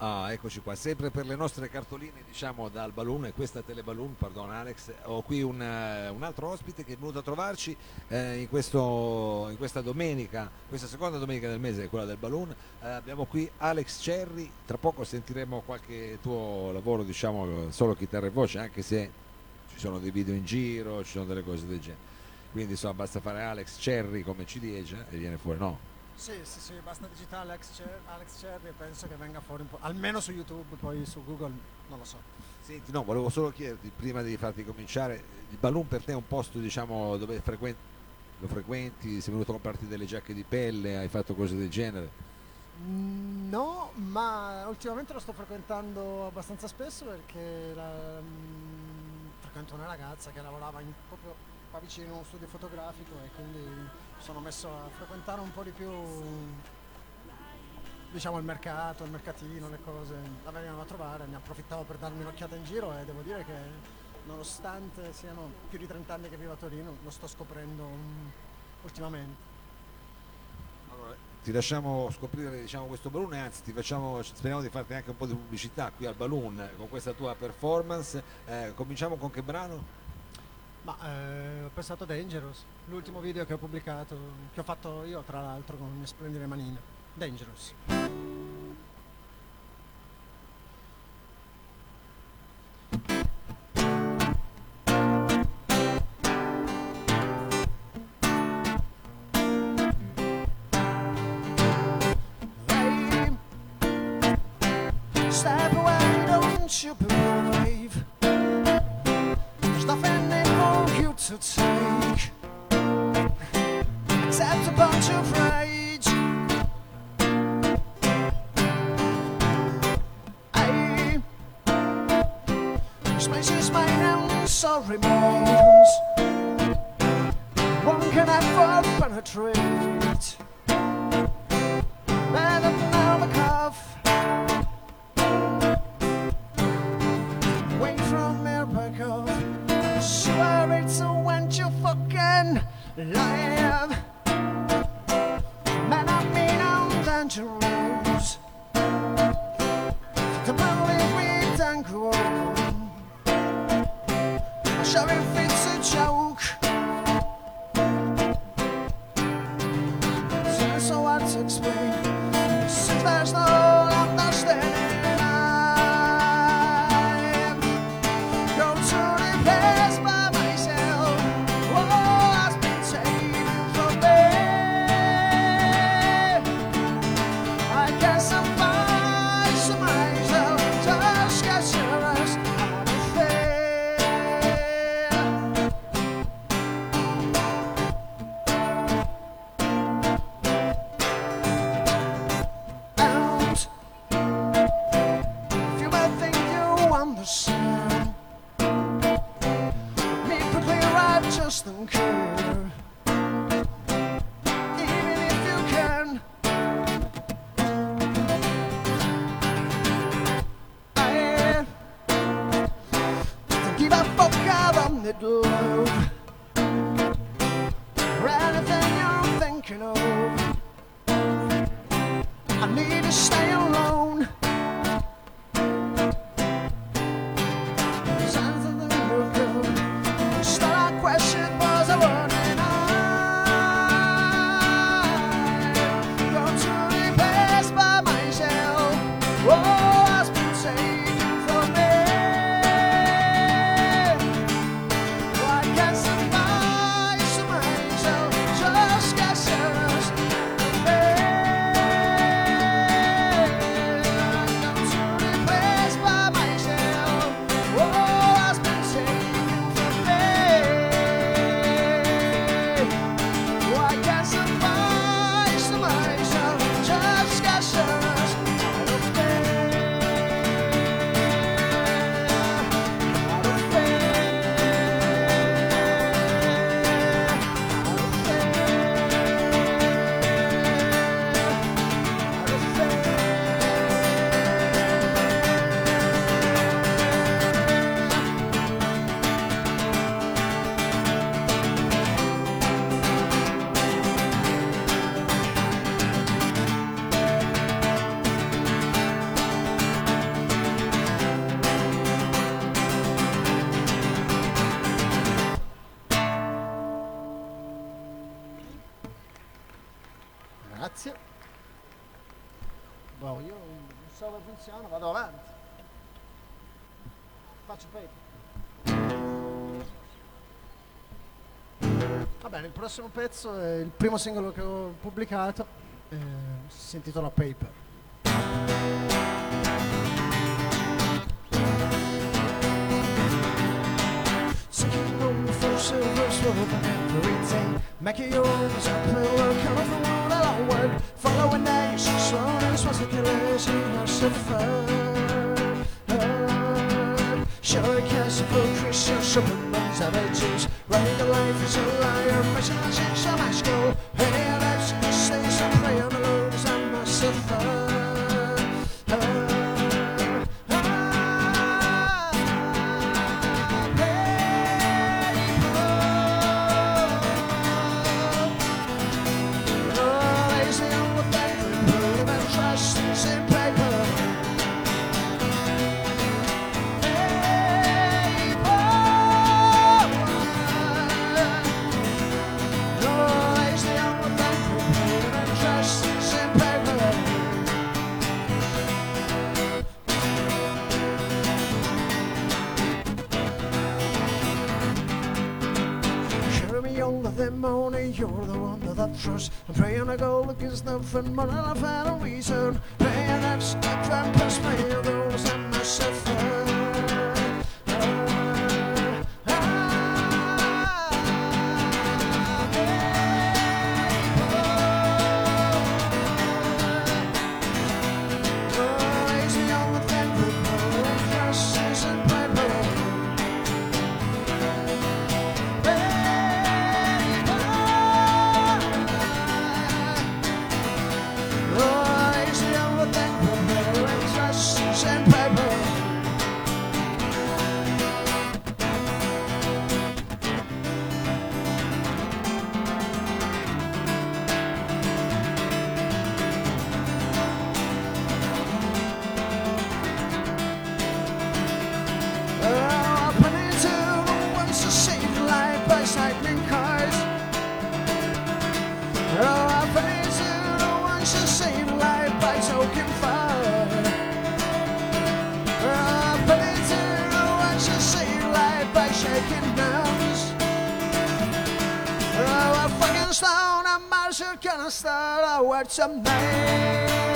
Ah, eccoci qua, sempre per le nostre cartoline diciamo dal balloon e questa teleballoon, pardon Alex, ho qui un, eh, un altro ospite che è venuto a trovarci eh, in, questo, in, questa domenica, questa seconda domenica del mese, quella del balloon, eh, abbiamo qui Alex Cerri, tra poco sentiremo qualche tuo lavoro diciamo solo chitarra e voce, anche se ci sono dei video in giro, ci sono delle cose del genere, quindi insomma basta fare Alex Cerri come ciliegia e viene fuori, no? Sì, sì, sì, basta digitare Alex, Cer- Alex Cherry e penso che venga fuori un po', almeno su YouTube, poi su Google non lo so. Senti, no, volevo solo chiederti, prima di farti cominciare, il balloon per te è un posto diciamo dove frequenti, lo frequenti, sei venuto a comprarti delle giacche di pelle, hai fatto cose del genere? Mm, No, ma ultimamente lo sto frequentando abbastanza spesso perché la, mm, frequento una ragazza che lavorava in- proprio qua vicino uno studio fotografico e quindi sono messo a frequentare un po' di più diciamo il mercato, il mercatino, le cose, la venivano a trovare, ne approfittavo per darmi un'occhiata in giro e devo dire che nonostante siano più di 30 anni che vivo a Torino, lo sto scoprendo mm, ultimamente. Allora, ti lasciamo scoprire diciamo, questo balloon e anzi facciamo, speriamo di farti anche un po' di pubblicità qui al balloon eh, con questa tua performance. Eh, cominciamo con che brano? Ma eh, ho pensato Dangerous, l'ultimo video che ho pubblicato, che ho fatto io tra l'altro con mie splendide manine. Dangerous. Step away, don't you take except a bunch of rage. I just my, just my, I'm sorry. i'm lasciare in fissa ciao need to stay Grazie. Boh, io non so come funziona, vado avanti. Faccio paper. Va bene, il prossimo pezzo è il primo singolo che ho pubblicato, eh, si intitola Paper. Taking on the full silver slope every day. Making yours up and world chauffeur Showing cash for Christian shopping man's averages Writing the life is a liar, but I should so much go Hey, let's say some prayer, My Lord is my suffer the morning, you're the one that I trust. I'm praying I go look is nothing more than a final reason. Praying I've stepped and pressed my those and myself. gonna start our with some name.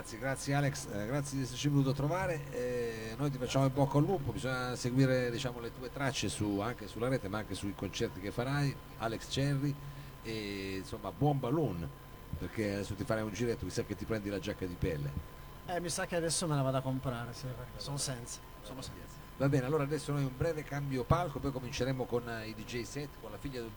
Grazie, grazie Alex, eh, grazie di esserci venuto a trovare. Eh, noi ti facciamo il bocca al lupo, bisogna seguire diciamo, le tue tracce su- anche sulla rete ma anche sui concerti che farai, Alex Cherry e insomma buon balloon perché adesso ti farai un giretto, mi sa che ti prendi la giacca di pelle. Eh, mi sa che adesso me la vado a comprare, sì, sono senza. Sono senza. Va bene, allora adesso noi un breve cambio palco, poi cominceremo con eh, i DJ set, con la figlia del